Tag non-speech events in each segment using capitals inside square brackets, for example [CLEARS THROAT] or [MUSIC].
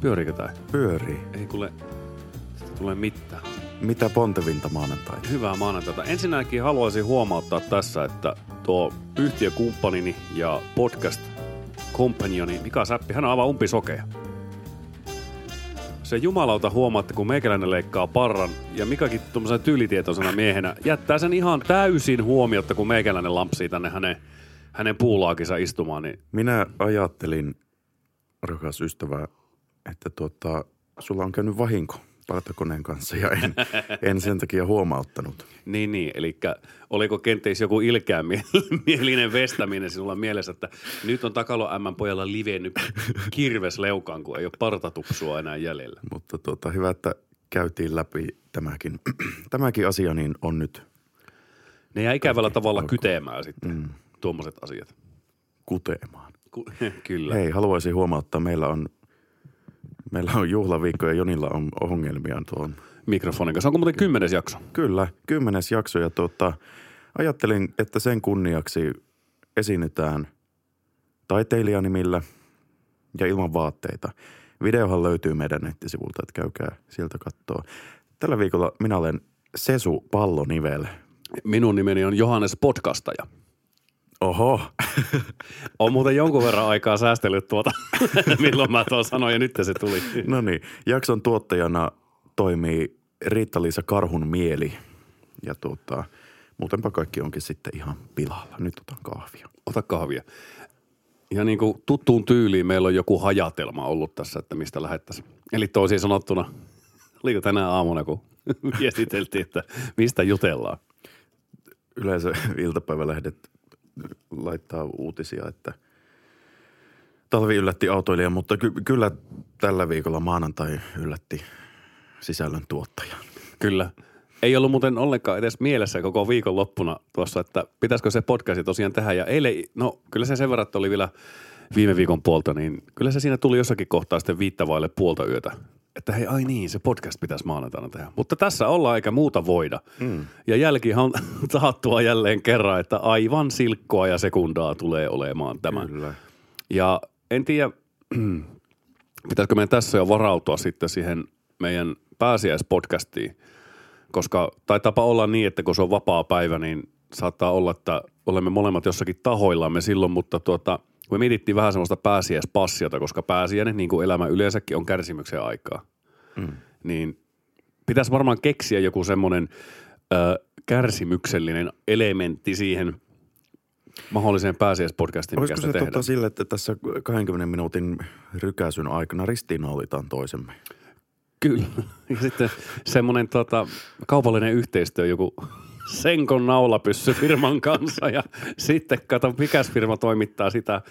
Pyöriikö tää? Pyörii. Ei kuule, tästä tulee mitään. Mitä pontevinta maanantaita? Hyvää maanantaita. Ensinnäkin haluaisin huomauttaa tässä, että tuo yhtiökumppanini ja podcast companioni Mika Säppi, hän on aivan umpisokea. Se jumalauta huomaa, että kun meikäläinen leikkaa parran ja Mikakin tuommoisena tyylitietoisena miehenä jättää sen ihan täysin huomiotta, kun meikäläinen lampsii tänne hänen, hänen puulaakinsa istumaan, niin Minä ajattelin, rakas ystävä, että tuota, sulla on käynyt vahinko partakoneen kanssa ja en, [LAUGHS] en sen takia huomauttanut. Niin, niin. Eli oliko kenties joku ilkeä mie- [LAUGHS] mielinen vestäminen sinulla mielessä, että nyt on Takalo M pojalla livennyt kirves leukaan, kun ei ole partatupsua enää jäljellä. Mutta tuota, hyvä, että käytiin läpi tämäkin, [CLEARS THROAT] tämäkin asia, niin on nyt Ne jää ikävällä Okei, tavalla ok. kyteemään sitten, mm. tuommoiset asiat. kuteemaan. Ku- [LAUGHS] Kyllä. Hei, haluaisin huomauttaa, meillä on, meillä on juhlaviikko ja Jonilla on ongelmia tuon. Mikrofonin kanssa. Onko muuten kymmenes jakso? Kyllä, kymmenes jakso ja tuota, ajattelin, että sen kunniaksi esiinnytään taiteilijanimillä ja ilman vaatteita. Videohan löytyy meidän nettisivulta, että käykää sieltä katsoa. Tällä viikolla minä olen Sesu Pallonivel. Minun nimeni on Johannes Podcastaja. Oho, [LAUGHS] On muuten jonkun verran aikaa säästellyt tuota, [LAUGHS] milloin mä tuon sanoin ja nyt se tuli. no niin. Jakson tuottajana toimii Riitta-Liisa Karhun mieli. Ja tuota, muutenpa kaikki onkin sitten ihan pilalla. Nyt otan kahvia. Ota kahvia. Ja niin kuin tuttuun tyyliin meillä on joku hajatelma ollut tässä, että mistä lähettäisiin. Eli toisin sanottuna, [LAUGHS] oliko tänä aamuna, kun viestiteltiin, että mistä jutellaan. Yleensä iltapäivälehdet laittaa uutisia, että talvi yllätti autoilija, mutta ky- kyllä tällä viikolla maanantai yllätti sisällön tuottajan. Kyllä. Ei ollut muuten ollenkaan edes mielessä koko viikon loppuna tuossa, että pitäisikö se podcasti tosiaan tehdä. Ja eilen, no kyllä se sen verran, että oli vielä viime viikon puolta, niin kyllä se siinä tuli jossakin kohtaa sitten viittavaille puolta yötä. Että hei, ai niin, se podcast pitäisi maanantaina tehdä. Mutta tässä ollaan eikä muuta voida. Mm. Ja jälkihan on [LAUGHS] taattua jälleen kerran, että aivan silkkoa ja sekundaa tulee olemaan tämä. Kyllä. Ja en tiedä, [CLEARS THROAT] pitäisikö meidän tässä jo varautua sitten siihen meidän pääsiäispodcastiin, koska taitaapa olla niin, että kun se on vapaa päivä, niin saattaa olla, että olemme molemmat jossakin tahoillamme silloin, mutta tuota, me mietittiin vähän semmoista pääsiäispassiota, koska pääsiäinen, niin kuin elämä yleensäkin, on kärsimyksen aikaa. Mm. Niin pitäisi varmaan keksiä joku semmoinen ö, kärsimyksellinen elementti siihen mahdolliseen pääsiäispodcastiin, mikä Olisiko se tehdään. totta sille, että tässä 20 minuutin rykäsyn aikana ristiinnaulitaan toisemme? Kyllä. [LAUGHS] Ja sitten semmoinen tota, kaupallinen yhteistyö, joku Senkon naulapyssy firman kanssa ja sitten kato, mikäs firma toimittaa sitä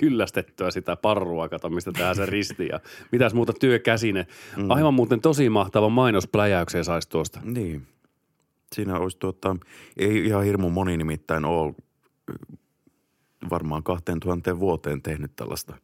kyllästettyä sitä parrua, kato mistä tehdään se risti ja mitäs muuta työkäsine. Mm. Aivan muuten tosi mahtava mainospläjäykseen saisi tuosta. Niin. Siinä olisi tuota, ei ihan hirmu moni nimittäin ole varmaan 2000 vuoteen tehnyt tällaista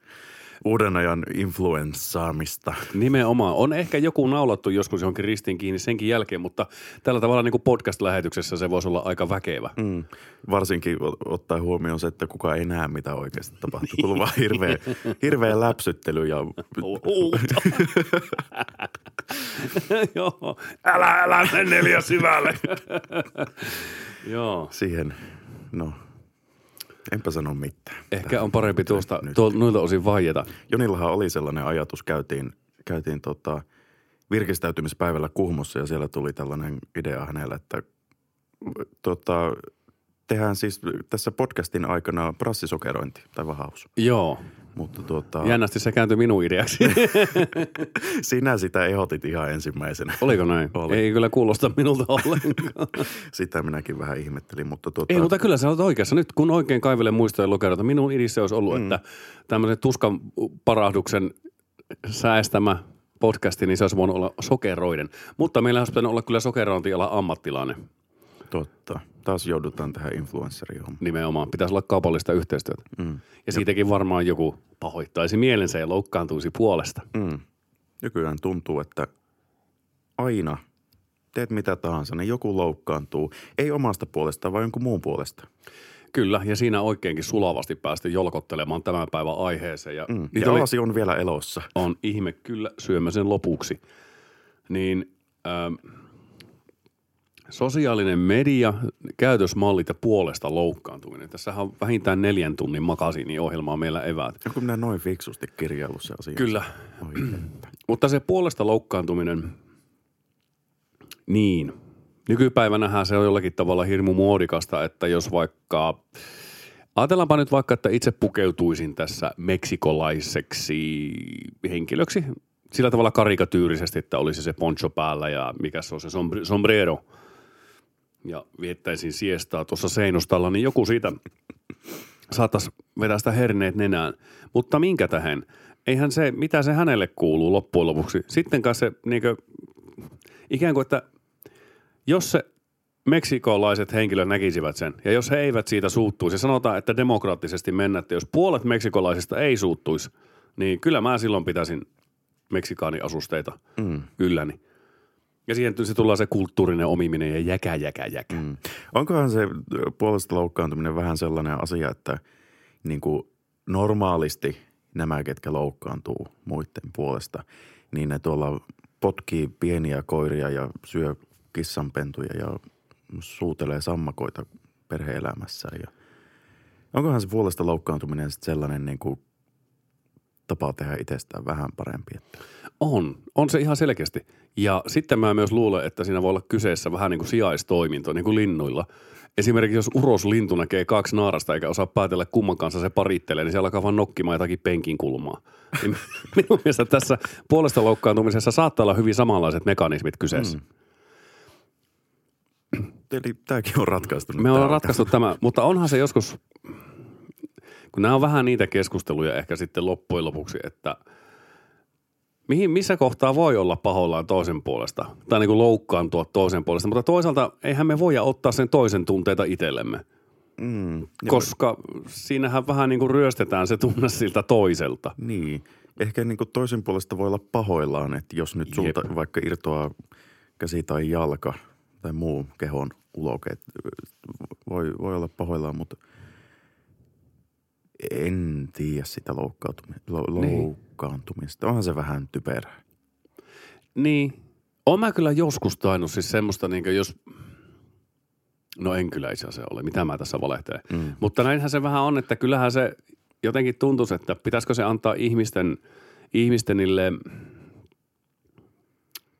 uuden ajan influenssaamista. Nimenomaan. On ehkä joku naulattu joskus johonkin ristiin kiinni senkin jälkeen, mutta tällä tavalla niin kuin podcast-lähetyksessä se voisi olla aika väkevä. Mm. Varsinkin o- ottaen huomioon se, että kukaan ei näe, mitä oikeasti tapahtuu. Kuuluu vaan hirveä, [LAUGHS] hirveä läpsyttely ja. [LAUGHS] Joo. Älä, älä mene neljä syvälle. [LAUGHS] Joo. siihen, no, enpä sano mitään. Ehkä on parempi tuosta, Nyt. tuo, noilta osin vaieta. Jonillahan oli sellainen ajatus, käytiin, käytiin tota, virkistäytymispäivällä Kuhmossa ja siellä tuli tällainen idea hänellä, että tota, tehdään siis tässä podcastin aikana prassisokerointi tai vahaus. Joo. Mutta tuota, Jännästi se kääntyi minun ideaksi. [LAUGHS] sinä sitä ehdotit ihan ensimmäisenä. Oliko näin? Oli. Ei kyllä kuulosta minulta ollenkaan. [LAUGHS] Sitä minäkin vähän ihmettelin, mutta tuota, Ei, mutta kyllä sä olet oikeassa. Nyt kun oikein kaivelen muistoja lokeroita, minun idissa olisi ollut, mm. että tämmöisen tuskan parahduksen säästämä podcasti, niin se olisi voinut olla sokeroiden. Mutta meillä olisi pitänyt olla kyllä sokerointiala ammattilainen totta. Taas joudutaan tähän influencerihommaan. nimenomaan. Pitäisi olla kaupallista yhteistyötä. Mm. Ja siitäkin varmaan joku pahoittaisi mielensä ja loukkaantuisi puolesta. Mm. Nykyään tuntuu, että aina teet mitä tahansa, niin joku loukkaantuu. Ei omasta puolestaan, vaan jonkun muun puolesta. Kyllä, ja siinä oikeinkin sulavasti päästi jolkottelemaan tämän päivän aiheeseen. Ja, Mm. Ja oli- on vielä elossa. on ihme kyllä syömme sen lopuksi. Niin ähm, sosiaalinen media, käytösmallit ja puolesta loukkaantuminen. Tässähän on vähintään neljän tunnin makasiiniohjelmaa meillä eväät. Ja kun minä noin fiksusti kirjaillut se asia. Kyllä, mutta se puolesta loukkaantuminen, niin. Nykypäivänähän se on jollakin tavalla hirmu muodikasta, että jos vaikka, ajatellaanpa nyt vaikka, että itse pukeutuisin tässä meksikolaiseksi henkilöksi, sillä tavalla karikatyyrisesti, että olisi se poncho päällä ja mikä se on se sombr- sombrero, ja viettäisin siestaa tuossa seinustalla, niin joku siitä saattaisi vetää sitä herneet nenään. Mutta minkä tähän? Eihän se, mitä se hänelle kuuluu loppujen lopuksi. Sittenkään se niinkö, ikään kuin, että jos se meksikolaiset henkilöt näkisivät sen, ja jos he eivät siitä suuttuisi, ja sanotaan, että demokraattisesti mennä, että jos puolet meksikolaisista ei suuttuisi, niin kyllä mä silloin pitäisin meksikaaniasusteita Mm. ylläni. Ja siihen se tullaan se kulttuurinen omiminen ja jäkä, jäkä, jäkä. Mm. Onkohan se puolesta loukkaantuminen vähän sellainen asia, että niin kuin normaalisti nämä, ketkä loukkaantuu muiden puolesta, niin ne tuolla potkii pieniä koiria ja syö kissanpentuja ja suutelee sammakoita perheelämässään. Ja onkohan se puolesta loukkaantuminen sellainen niin kuin tapa tehdä itsestään vähän parempi? Että On, on se ihan selkeästi. Ja sitten mä myös luulen, että siinä voi olla kyseessä vähän niin kuin sijaistoiminto, niin kuin linnuilla. Esimerkiksi jos uroslintu näkee kaksi naarasta eikä osaa päätellä kumman kanssa se parittelee, niin se alkaa vaan nokkimaan jotakin penkin kulmaa. Niin [LAUGHS] minun mielestä tässä puolesta loukkaantumisessa saattaa olla hyvin samanlaiset mekanismit kyseessä. Mm. Eli tämäkin on ratkaistu. Me ollaan ratkaistu tämä, mutta onhan se joskus, kun nämä on vähän niitä keskusteluja ehkä sitten loppujen lopuksi, että mihin, missä kohtaa voi olla pahoillaan toisen puolesta tai niin kuin loukkaantua toisen puolesta, mutta toisaalta eihän me voida ottaa sen toisen tunteita itsellemme, Mm, koska siinähän vähän niin kuin ryöstetään se tunne siltä toiselta. Niin. Ehkä niin kuin toisen puolesta voi olla pahoillaan, että jos nyt sulta Jep. vaikka irtoaa käsi tai jalka tai muu kehon uloke, voi, voi olla pahoillaan, mutta en tiedä sitä Niin. loukkaantumista. Onhan se vähän typerää. Niin. Oon mä kyllä joskus tainnut siis semmoista, niin jos, no en kyllä itse asiassa ole, mitä mä tässä valehtelen. Mm. Mutta näinhän se vähän on, että kyllähän se jotenkin tuntuisi, että pitäisikö se antaa ihmisten, ihmistenille,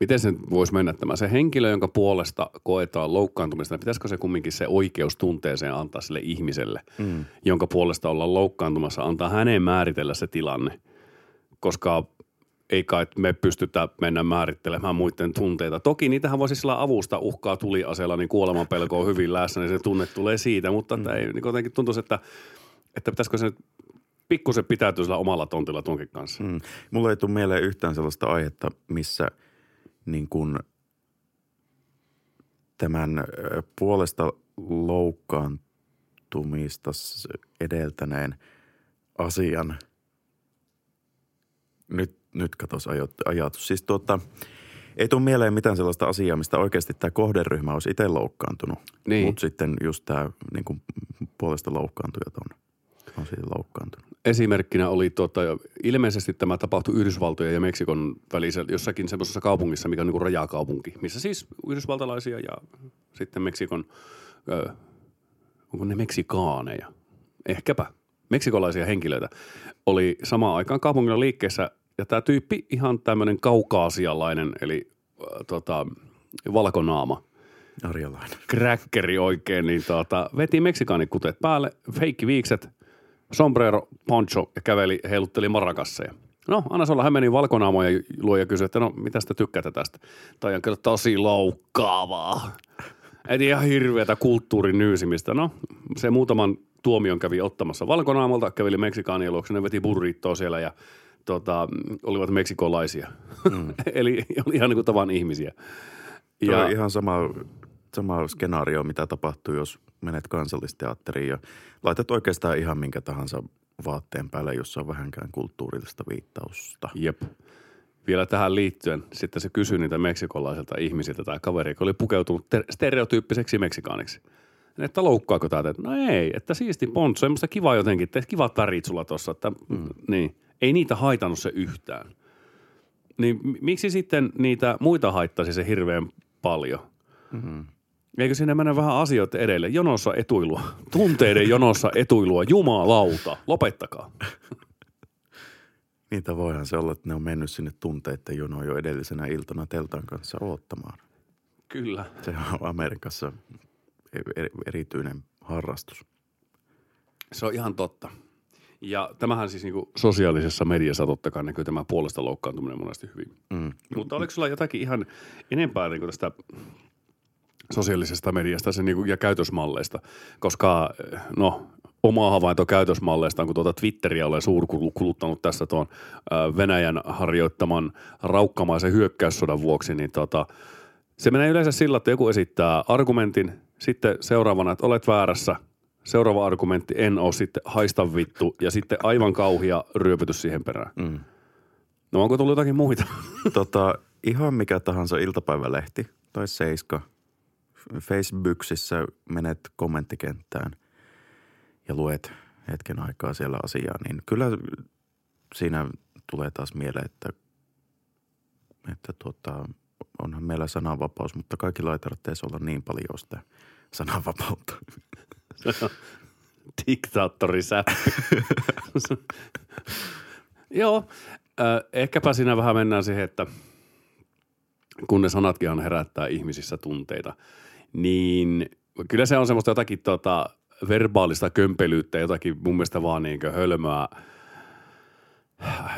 miten se nyt voisi mennä tämä, se henkilö, jonka puolesta koetaan loukkaantumista, niin pitäisikö se kumminkin se oikeus tunteeseen antaa sille ihmiselle, Mm. jonka puolesta ollaan loukkaantumassa, antaa hänen määritellä se tilanne, koska ei kai me pystytä mennä määrittelemään muiden tunteita. Toki niitähän voisi sillä avusta uhkaa tuliaseella, niin kuolemanpelko on hyvin läsnä, niin se tunne tulee siitä, mutta mm. ei, niin jotenkin tuntuisi, että, että pitäisikö se nyt pikkusen pitäytyä sillä omalla tontilla tuonkin kanssa. Mm. Mulla ei tule mieleen yhtään sellaista aihetta, missä niin kuin tämän puolesta loukkaantumista edeltäneen asian. Nyt, nyt katos ajat, ajatus. Siis tuota, ei tule mieleen mitään sellaista asiaa, mistä oikeasti tämä kohderyhmä olisi itse loukkaantunut. Niin. Mutta sitten just tämä niin kuin puolesta loukkaantujat on, on siitä loukkaantunut. Esimerkkinä oli tota, ilmeisesti tämä tapahtui Yhdysvaltojen ja Meksikon välisellä jossakin semmoisessa kaupungissa, mikä on niin kuin rajakaupunki, missä siis yhdysvaltalaisia ja sitten Meksikon, ö, onko ne meksikaaneja? Ehkäpä. Meksikolaisia henkilöitä oli samaan aikaan kaupungilla liikkeessä ja tämä tyyppi ihan tämmöinen kaukaasialainen, eli ö, tota, valkonaama – Arjalainen. kräkkeri oikein, niin tuota, veti meksikaanikkuteet päälle, feikki viikset, sombrero, poncho ja käveli, heilutteli marakasseja. No, anna olla, hän meni valkonaamoja luo ja kysyi, että no, mitä te tykkäätte tästä? Tai on kyllä tosi loukkaavaa. Et ihan hirveätä kulttuurin nyysimistä. No, se muutaman tuomion kävi ottamassa valkonaamolta, käveli Meksikaanien luokse, ne veti burrittoa siellä ja tota, olivat meksikolaisia. Mm. [LAUGHS] Eli oli ihan niin kuin tavan ihmisiä. Tuo on ihan sama, sama skenaario, mitä tapahtuu, jos menet kansallisteatteriin ja laitat oikeastaan ihan minkä tahansa vaatteen päälle, jossa on vähänkään kulttuurillista viittausta. Jep. Vielä tähän liittyen sitten se kysyi niitä meksikolaisilta ihmisiltä tai kaveri, joka oli pukeutunut ter- stereotyyppiseksi meksikaaniksi. että loukkaako tämä teitä? No ei, että siisti pont, semmoista kiva jotenkin, että kivat värit sulla tuossa, että mm. niin. Ei niitä haitannut se yhtään. Niin miksi sitten niitä muita haittaisi se hirveän paljon? Mm-hmm. Eikö sinne mennä vähän asioita edelle? Jonossa etuilua. Tunteiden jonossa etuilua. Jumalauta. Lopettakaa. Niitä voihan se olla, että ne on mennyt sinne tunteiden jonoon jo edellisenä iltana teltan kanssa odottamaan. Kyllä. Se on Amerikassa erityinen harrastus. Se on ihan totta. Ja tämähän siis niinku sosiaalisessa mediassa totta kai näkyy tämä puolesta loukkaantuminen monesti hyvin. Mm. Mutta oliko sulla jotakin ihan enempää niinku tästä sosiaalisesta mediasta sen niinku, ja käytösmalleista? Koska no, oma havainto käytösmalleista on, kun tuota Twitteriä olen suurkuluttanut tässä tuon Venäjän harjoittaman raukkamaisen hyökkäyssodan vuoksi, niin tota, se menee yleensä sillä, että joku esittää argumentin, sitten seuraavana, että olet väärässä – Seuraava argumentti, en ole sitten haista vittu ja sitten aivan kauhia ryöpytys siihen perään. Mm. No onko tullut jotakin muita? Tota, ihan mikä tahansa iltapäivälehti tai seiska. Facebookissa menet kommenttikenttään ja luet hetken aikaa siellä asiaa, niin kyllä siinä tulee taas mieleen, että, että tuota, onhan meillä sananvapaus, mutta kaikilla ei tarvitse olla niin paljon sitä sananvapautta. [LAUGHS] Diktaattorisäppi. Joo, ehkäpä siinä vähän mennään siihen, että kun ne sanatkin herättää ihmisissä tunteita, niin kyllä se on semmoista jotakin tota, verbaalista kömpelyyttä, jotakin mun mielestä vaan niin hölmöä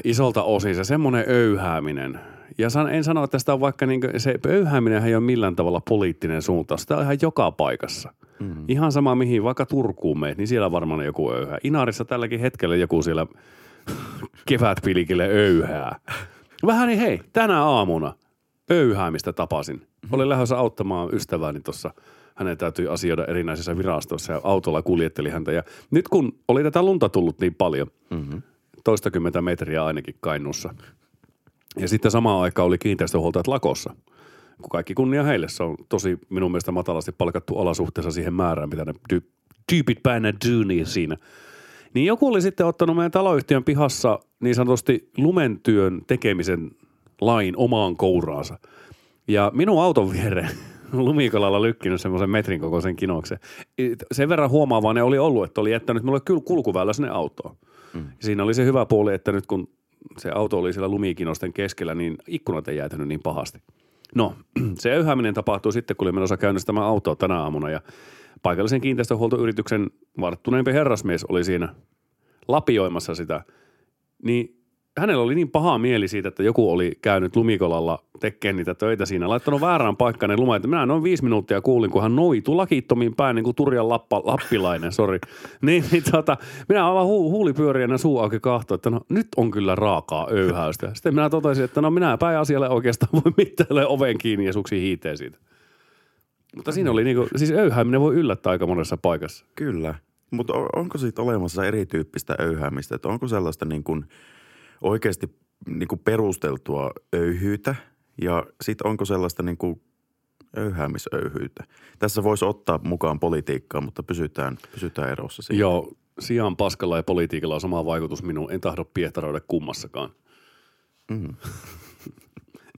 isolta osin. Se semmoinen öyhääminen – ja san, en sano, että sitä on vaikka niin se pöyhääminen ei ole millään tavalla poliittinen suunta. Sitä on ihan joka paikassa. Mm. Ihan sama mihin, vaikka Turkuun meet, niin siellä varmaan joku öyhää. Inarissa tälläkin hetkellä joku siellä [LAUGHS] kevätpilikille öyhää. Vähän niin hei, tänä aamuna öyhäämistä tapasin. Mm-hmm. Olin lähdössä auttamaan ystävääni tuossa hänen täytyy asioida erinäisissä virastoissa ja autolla kuljetteli häntä. Ja nyt kun oli tätä lunta tullut niin paljon, mm-hmm. toistakymmentä metriä ainakin Kainuussa, ja sitten samaan aikaan oli kiinteistöhuoltajat lakossa. Kun kaikki kunnia heille, se on tosi minun mielestä matalasti palkattu alasuhteessa siihen määrään, mitä ne tyypit päinä dyyniin siinä. Niin joku oli sitten ottanut meidän taloyhtiön pihassa niin sanotusti lumentyön tekemisen lain omaan kouraansa. Ja minun auton viereen [LAUGHS] lumikolalla lykkinyt semmoisen metrin kokoisen kinoksen. Sen verran huomaavaa ne oli ollut, että oli jättänyt mulle kyllä kulkuväylä sinne autoon. Mm. Siinä oli se hyvä puoli, että nyt kun se auto oli siellä lumikinosten keskellä, niin ikkunat ei jäätänyt niin pahasti. No, [CLEARS THROAT] se öyhääminen tapahtui sitten, kun oli menossa käynnistämään autoa tänä aamuna ja paikallisen kiinteistöhuoltoyrityksen varttuneempi herrasmies oli siinä lapioimassa sitä. Niin hänellä oli niin paha mieli siitä, että joku oli käynyt lumikolalla tekemään niitä töitä siinä, laittanut väärään paikkaan ne lumet. Minä noin viisi minuuttia kuulin, kun hän noitu lakittomiin päin, niin kuin Turjan lappa, lappilainen, sori. [LAUGHS] Niin, niin tota, minä aivan hu, huuli pyöriä suu auki kahto, että no nyt on kyllä raakaa öyhäystä. Sitten minä totesin, että no minä päin asialle oikeastaan voi mitään oven kiinni ja suksi hiiteen siitä. Mutta siinä oli niinku, siis öyhääminen voi yllättää aika monessa paikassa. Kyllä. Mutta onko siitä olemassa erityyppistä öyhäämistä? Että onko sellaista niin kuin – oikeasti niin kuin perusteltua öyhyyttä ja sitten onko sellaista niin kuin öyhäämisöyhyyttä. Tässä voisi ottaa mukaan politiikkaa, mutta pysytään, pysytään erossa siitä. Joo, sijaan paskalla ja politiikalla on sama vaikutus minuun. En tahdo piehtaroida kummassakaan. [LAUGHS] Mm.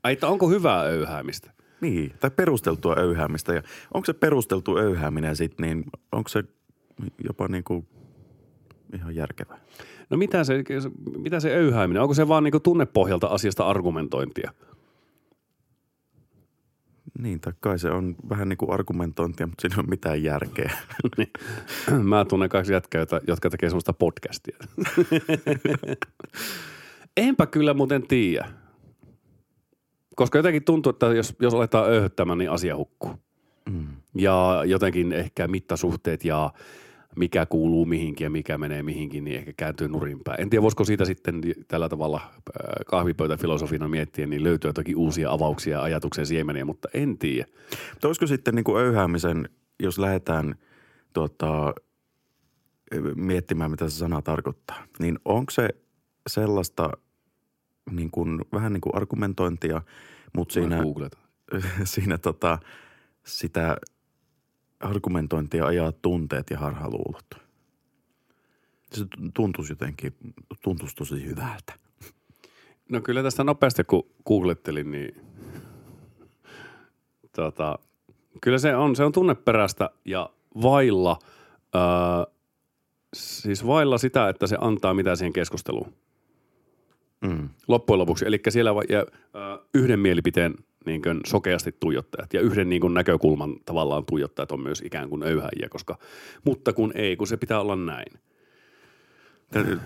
että onko hyvää öyhäämistä? Niin, tai perusteltua öyhäämistä. Ja onko se perusteltu öyhääminen sitten, niin onko se jopa niin kuin ihan järkevää? No mitä se, mitä se öyhääminen, onko se vaan niin tunnepohjalta asiasta argumentointia? Niin, tai kai se on vähän niin kuin argumentointia, mutta siinä ei ole mitään järkeä. [LAUGHS] niin. Mä tunnen kaksi jätkää, jotka tekee semmoista podcastia. [LAUGHS] Enpä kyllä muuten tiedä. Koska jotenkin tuntuu, että jos, jos aletaan öyhöttämään, niin asia hukkuu. Mm. Ja jotenkin ehkä mittasuhteet ja mikä kuuluu mihinkin ja mikä menee mihinkin, niin ehkä kääntyy nurinpäin. En tiedä, voisiko siitä sitten tällä tavalla äh, kahvipöytäfilosofina miettiä, niin löytyy jotakin uusia avauksia, ajatuksen siemeniä, mutta en tiedä. Mutta olisiko sitten niin kuin öyhäämisen, jos lähdetään tuota, miettimään, mitä se sana tarkoittaa, niin onko se sellaista niin kuin, vähän niin kuin argumentointia, mutta siinä, [LAUGHS] siinä tota, sitä argumentointia ajaa tunteet ja harhaluulot. Se tuntuisi jotenkin, tuntuisi tosi hyvältä. No kyllä tästä nopeasti kun googlettelin, niin tota, kyllä se on, se on tunneperäistä ja vailla, öö, siis vailla sitä, että se antaa mitään siihen keskusteluun. Mm. Loppujen lopuksi. Eli siellä va- ja, öö, yhden mielipiteen niin kuin sokeasti tuijottajat ja yhden niin kuin näkökulman tavallaan tuijottajat on myös ikään kuin öyhäjiä, koska, mutta kun ei, kun se pitää olla näin.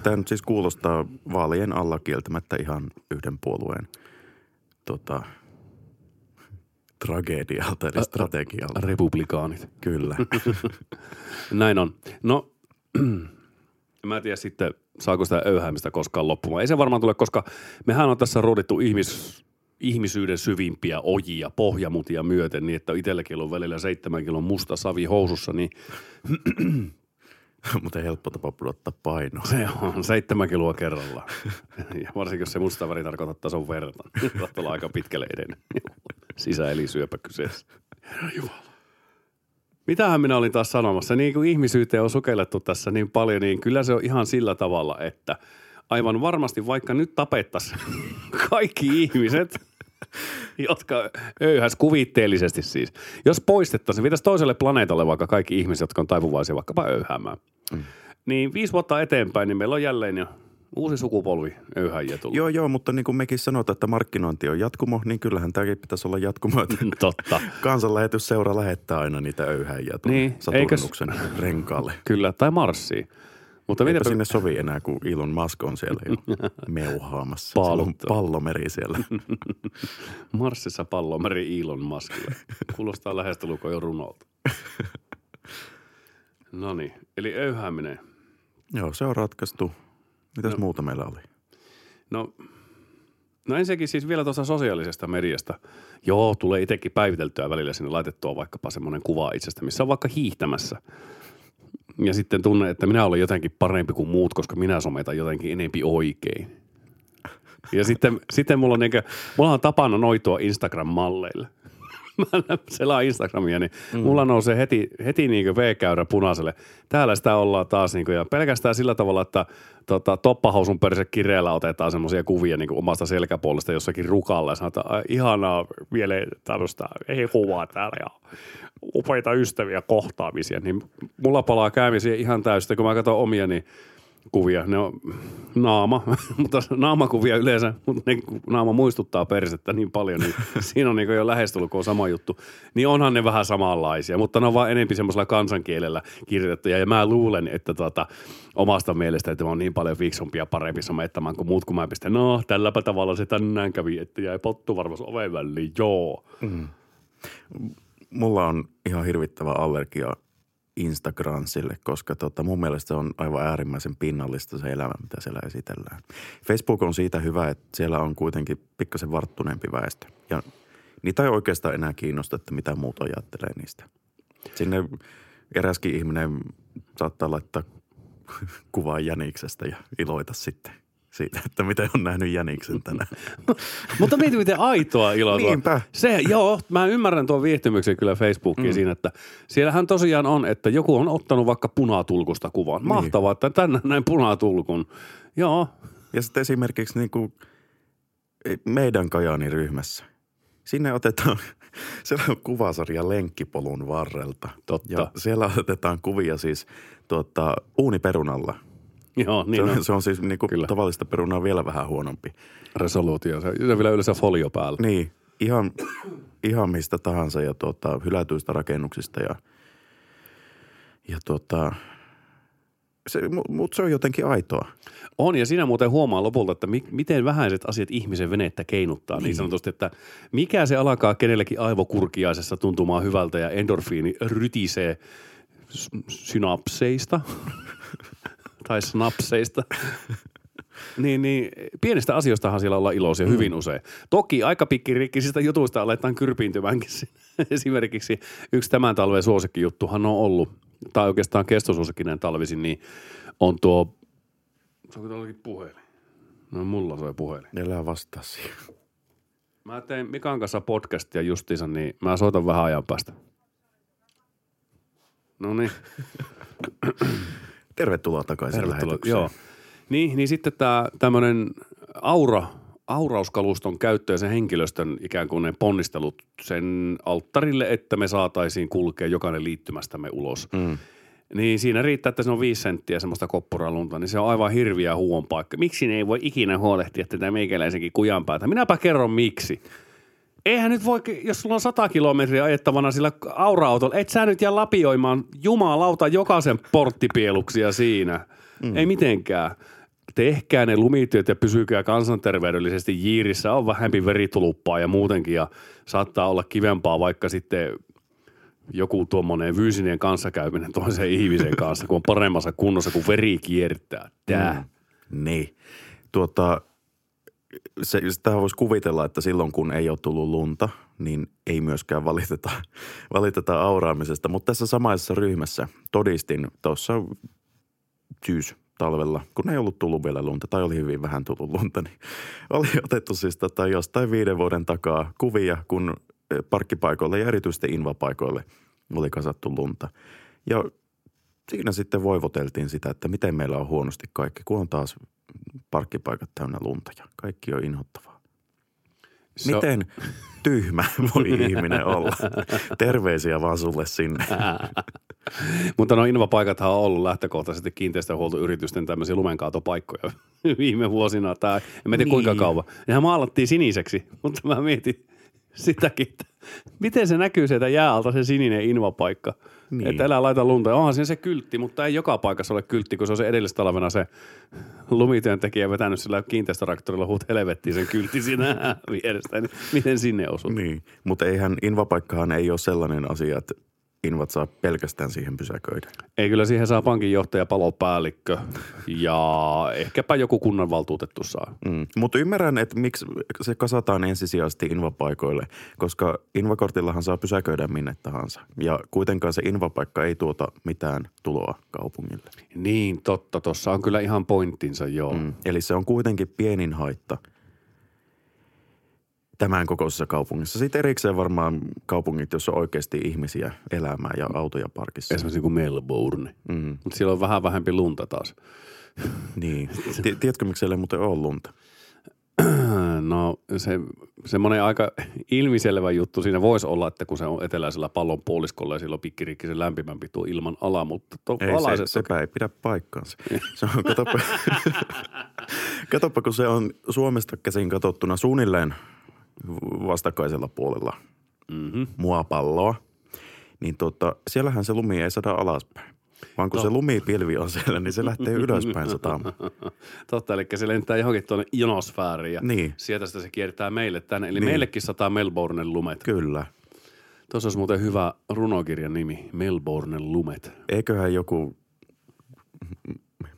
Tämä nyt siis kuulostaa vaalien alla kieltämättä ihan yhden puolueen tota, tragedialta eli strategialta. Republikaanit. Kyllä. [LAUGHS] Näin on. No, [CLEARS THROAT] mä en tiedä sitten, saako sitä öyhäämistä koskaan loppumaan. Ei se varmaan tule, koska mehän on tässä ruudittu ihmis, ihmisyyden syvimpiä ojia, pohjamutia myöten, niin että itselläkin on välillä seitsemän kilon musta savi housussa, niin [LAUGHS] Mutta helppo tapa pudottaa painoa. se on seitsemän kiloa kerralla. [LAUGHS] Ja varsinkin, jos se musta väri tarkoittaa tason verta. [LAUGHS] Saattaa olla aika pitkälle edennyt. Sisäelisyöpä kyseessä. Herra Jumala. Mitähän minä olin taas sanomassa? Niin kuin ihmisyyteen on sukellettu tässä niin paljon, niin kyllä se on ihan sillä tavalla, että aivan varmasti vaikka nyt tapettaisiin kaikki ihmiset, [LAUGHS] jotka öyhäs kuvitteellisesti siis. Jos poistettaisiin, vietäisiin toiselle planeetalle vaikka kaikki ihmiset, jotka on taipuvaisia vaikkapa öyhäämään. Mm. Niin viisi vuotta eteenpäin, niin meillä on jälleen jo uusi sukupolvi öyhäjiä tullut. Joo, joo, mutta niin kuin mekin sanotaan, että markkinointi on jatkumo, niin kyllähän tämäkin pitäisi olla jatkumo. että Totta. [LAUGHS] Kansanlähetysseura lähettää aina niitä öyhäjiä tuonne Niin, Saturnuksen renkaalle. [LAUGHS] Kyllä, tai Marssiin. Mutta mitä sinne sovi enää, kun Elon Musk on siellä jo [LAUGHS] meuhaamassa. Paaluttaa. pallomeri siellä. [LAUGHS] Marssissa pallomeri Elon Muskille. Kuulostaa lähestulkoon jo runolta. [LAUGHS] No niin, eli öyhääminen. joo, se on ratkaistu. Mitäs No. muuta meillä oli? No, no ensinnäkin siis vielä tuosta sosiaalisesta mediasta. Joo, tulee itsekin päiviteltyä välillä sinne laitettua vaikkapa semmoinen kuva itsestä, missä on vaikka hiihtämässä. Ja sitten tunne, että minä olen jotenkin parempi kuin muut, koska minä sometan jotenkin enempi oikein. Ja sitten, sitten mulla on, niinkö, mulla on tapana noitua Instagram-malleille. [LAUGHS] Mä selaan Instagramia, niin mm. mulla nousee heti, heti niin V-käyrä punaiselle. Täällä sitä ollaan taas niin ja pelkästään sillä tavalla, että tota, toppahousun perse kireellä otetaan semmoisia kuvia niin omasta selkäpuolesta jossakin rukalla ja sanotaan, "Ai, ihanaa vielä tämmöistä, ei kuvaa täällä ja upeita ystäviä kohtaamisia. Niin mulla palaa käymisiä ihan täysin, kun mä katson omia, niin kuvia. Ne on naama, [LAUGHS] mutta naamakuvia yleensä, mutta ne naama muistuttaa persettä niin paljon, niin [LAUGHS] siinä on niin jo lähestulkoon sama juttu. Niin onhan ne vähän samanlaisia, mutta ne on vaan enempi semmoisella kansankielellä kirjoitettuja. Ja mä luulen, että tuota, omasta mielestä, että mä oon niin paljon fiksumpi ja parempi somettamaan kuin muut, kun mä pistän, no tälläpä tavalla se tänään kävi, että jäi pottu varmasti oven väliin, joo. Mulla on ihan hirvittävä allergia Instagramsille, koska tota, mun mielestä se on aivan äärimmäisen pinnallista se elämä, mitä siellä esitellään. Facebook on siitä hyvä, että siellä on kuitenkin pikkasen varttuneempi väestö. Ja niitä ei oikeastaan enää kiinnosta, että mitä muut ajattelee niistä. Sinne eräskin ihminen saattaa laittaa [LAUGHS] kuvaa jäniksestä ja iloita sitten siitä, että miten on nähnyt jäniksen tänään. [LAUGHS] Mutta mieti miten aitoa iloa. Niinpä. Se, joo, mä ymmärrän tuon viihtymyksen kyllä Facebookiin mm. siinä, että siellähän tosiaan on, että joku on ottanut vaikka punatulkusta kuvan. Niin. Mahtavaa, että tänne näin punatulkun. Joo, Ja sitten esimerkiksi niin kuin meidän Kajaanin ryhmässä. Sinne otetaan, [LAUGHS] siellä on kuvasarja lenkkipolun varrelta. Totta. Ja siellä otetaan kuvia siis tuota, uuniperunalla. [LAUGHS] joo, Se niin on, on. se on siis niin kuin Kyllä. tavallista perunaa vielä vähän huonompi. Resoluutio, se on vielä yleensä folio päällä. Niin, ihan, ihan mistä tahansa ja tuota, hylätyistä rakennuksista ja, ja tuota, se, mutta se on jotenkin aitoa. On, ja siinä muuten huomaa lopulta, että mi- miten vähäiset asiat ihmisen venettä keinuttaa niin. niin sanotusti, että mikä se alkaa kenellekin aivokurkiaisessa tuntumaan hyvältä ja endorfiini rytisee synapseista [LAUGHS] tai snapseista. Niin, niin pienistä asioistahan siellä ollaan iloisia mm. hyvin usein. Toki aika pikkirikkisistä jutuista aletaan kyrpiintymäänkin. [LAUGHS] Esimerkiksi yksi tämän talven suosikkijuttuhan on ollut, tai oikeastaan kestosuosikkinen talvisin, niin on tuo, soiko tuollakin puhelin? No mulla soi puhelin. Elää vastaa siihen. Mä tein Mikan kanssa podcastia justiinsa, niin mä soitan vähän ajan päästä. No niin, [LAUGHS] Tervetuloa takaisin tervetuloa. lähetykseen. Joo. Niin, niin sitten tämä tämmöinen aura, aurauskaluston käyttö ja sen henkilöstön ikään kuin ne ponnistelut sen alttarille, että me saataisiin kulkea jokainen liittymästämme ulos. Mm. Niin siinä riittää, että se on viisi senttiä semmoista kopporalunta, niin se on aivan hirviä huon paikka. Miksi ne ei voi ikinä huolehtia tätä meikäläisenkin kujan päätä? Minäpä kerron miksi. Eihän nyt voi, jos sulla on 100 kilometriä ajettavana sillä aura-autolla, et sä nyt jää lapioimaan jumalauta jokaisen porttipieluksia siinä. Mm. Ei mitenkään. Tehkää ne lumityöt ja pysykää kansanterveydellisesti jiirissä. On vähempi verituluppaa ja muutenkin ja saattaa olla kivempaa vaikka sitten joku tuommoinen fyysinen kanssakäyminen toisen ihmisen [LAUGHS] kanssa, kun on paremmassa kunnossa, kun veri kiertää. Tää. Mm. Niin. Tuota, se, sitä voisi kuvitella, että silloin kun ei ole tullut lunta, niin ei myöskään valiteta, [LAUGHS] valiteta auraamisesta. Mutta tässä samaisessa ryhmässä todistin tuossa syys talvella, kun ei ollut tullut vielä lunta tai oli hyvin vähän tullut lunta, niin [LAUGHS] oli otettu siis tota jostain viiden vuoden takaa kuvia, kun eh, parkkipaikoille ja erityisesti invapaikoille oli kasattu lunta. Ja siinä sitten voivoteltiin sitä, että miten meillä on huonosti kaikki, kun on taas parkkipaikat täynnä lunta ja kaikki on inhottavaa. Se on- Miten tyhmä voi [LAUGHS] ihminen olla? Terveisiä vaan sulle sinne. [LAUGHS] Mutta no invapaikathan on ollut lähtökohtaisesti kiinteistöhuoltoyritysten tämmöisiä lumenkaatopaikkoja [LAUGHS] viime vuosina. Tai en tiedä kuinka Niin. kauan. Nehän maalattiin siniseksi, mutta mä mietin sitäkin, että miten se näkyy sieltä jää alta se sininen invapaikka. Niin. Että älä laita lunta. Onhan siinä se kyltti, mutta ei joka paikassa ole kyltti, kun se on se edellistalvena se lumityöntekijä vetänyt sillä kiinteistöraktorilla huut helvettiin sen kyltti siinä [LAUGHS] vierestä. Niin miten sinne osuu? Niin, mutta eihän invapaikkahan ei ole sellainen asia, että invat saa pelkästään siihen pysäköidä. Ei kyllä siihen saa pankinjohtaja, palopäällikkö ja ehkäpä joku kunnanvaltuutettu saa. Mm. Mutta ymmärrän, että miksi se kasataan ensisijaisesti invapaikoille, koska invakortillahan saa pysäköidä minne tahansa. Ja kuitenkaan se invapaikka ei tuota mitään tuloa kaupungille. Niin, totta. Tuossa on kyllä ihan pointtinsa, joo. Mm. Eli se on kuitenkin pienin haitta tämän kokoisessa kaupungissa. Sitten erikseen varmaan kaupungit, jossa on oikeasti ihmisiä elämää ja autoja parkissa. Esimerkiksi kuin Melbourne. Mm. Mutta siellä on vähän vähempi lunta taas. Niin. Ti- Tiedätkö, miksi siellä ei muuten ole lunta? [CLEARS THROAT] No se, semmoinen aika ilmiselvä juttu siinä voisi olla, että kun se on eteläisellä pallon puoliskolla ja silloin pikkiriikkisen lämpimämpi tuo ilman ala, mutta to, Ei, se, sepä ei pidä paikkaansa. Se on, katoppa, [LAUGHS] katoppa, kun se on Suomesta käsin katsottuna suunnilleen vastakkaisella puolella mm-hmm. muapalloa, niin tota, siellähän se lumi ei sada alaspäin. Vaan kun se lumipilvi on siellä, niin se lähtee [LAUGHS] ylöspäin satamaan. Totta, eli se lentää johonkin tuonne ionosfääriin ja Niin. sieltä sitten se kiertää meille tänne. Eli Niin. meillekin sataa Melbournen lumet. Kyllä. Tuossa olisi muuten hyvä runokirjan nimi, Melbournen lumet. Eiköhän joku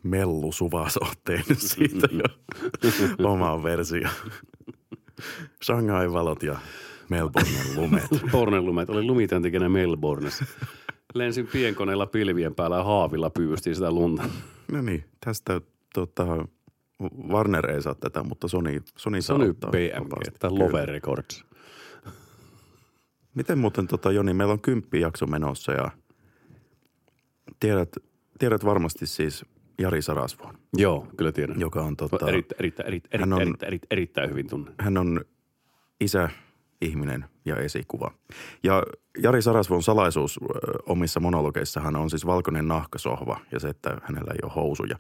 Mellu Suvas ole tehnyt siitä jo [LAUGHS] oman versio. Shanghai valot ja Melbournen lumet. [LAUGHS] Melbournen lumet, oli lumityöntekijänä Melbournessa. Lensin pienkoneella pilvien päällä ja haavilla pyystiin sitä lunta. No niin, tästä tota, Warner ei saa tätä, mutta Sony, Sony saa ottaa BMG, tai Kyllä. Love Records. Miten muuten, tota, Joni, meillä on kymppi jakso menossa ja tiedät, tiedät varmasti siis Jari Sarasvuon, Joo, kyllä tiedän. joka on, tota, Erittäin, erittäin, erittäin, hän on- erittäin, erittäin, erittäin hyvin tunne. hän on isä, ihminen ja esikuva. Ja Jari Sarasvuon salaisuus omissa monologeissahan on siis valkoinen nahkasohva ja se, että hänellä ei ole housuja.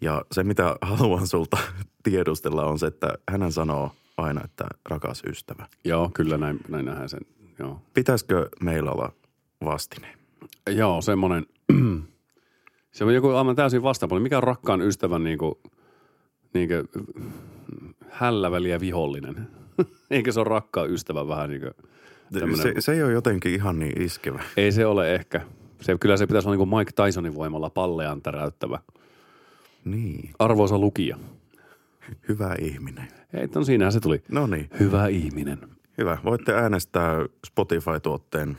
Ja se, mitä [LAUGHS] haluan sulta tiedustella on se, että hän sanoo aina, että rakas ystävä. Joo, kyllä näin, näin nähdään sen. Joo, Pitäisikö meillä olla vastine? Joo semmoinen, [CLEARS THROAT] se on joku aivan täysin vastapuoli. Mikä on rakkaan ystävän niin kuin, niin kuin, hälläväliä vihollinen? [LAUGHS] Eikö se ole rakkaan ystävän vähän niin kuin, tämmönen- Se, se ei ole jotenkin ihan niin iskevä. ei se ole ehkä. Se, kyllä se pitäisi olla niin kuin Mike Tysonin voimalla pallean täräyttävä. Niin, Arvoisa lukija. [LAUGHS] hyvä ihminen. Ei, on siinähän se tuli. No niin, Hyvä ihminen. hyvä. Voitte äänestää Spotify-tuotteen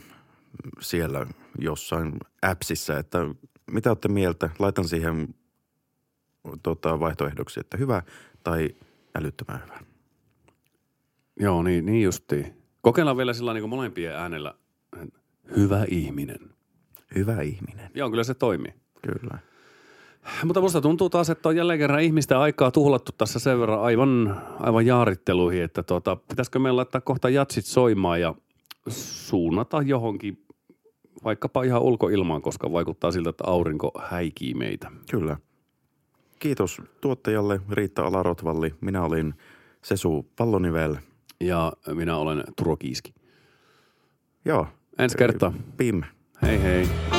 siellä jossain appsissa, että mitä olette mieltä. Laitan siihen tota, vaihtoehdoksi, että hyvä tai älyttömän hyvä. Joo, niin, niin justiin. Kokeillaan vielä sillä niin kuin molempien äänellä. Hyvä ihminen. hyvä ihminen. Joo, kyllä se toimii. Kyllä. Mutta musta tuntuu taas, että on jälleen kerran ihmisten aikaa tuhlattu tässä sen verran aivan, aivan jaaritteluihin, että tota, pitäisikö meillä laittaa kohta jatsit soimaan ja suunnata johonkin vaikkapa ihan ulkoilmaan, koska vaikuttaa siltä, että aurinko häikii meitä. Kyllä. Kiitos tuottajalle Riitta Alarotvalli. Minä olin Sesu Pallonivel. Ja minä olen Turo Kiiski. Joo. Ensi kertaa. Pim. Hei hei.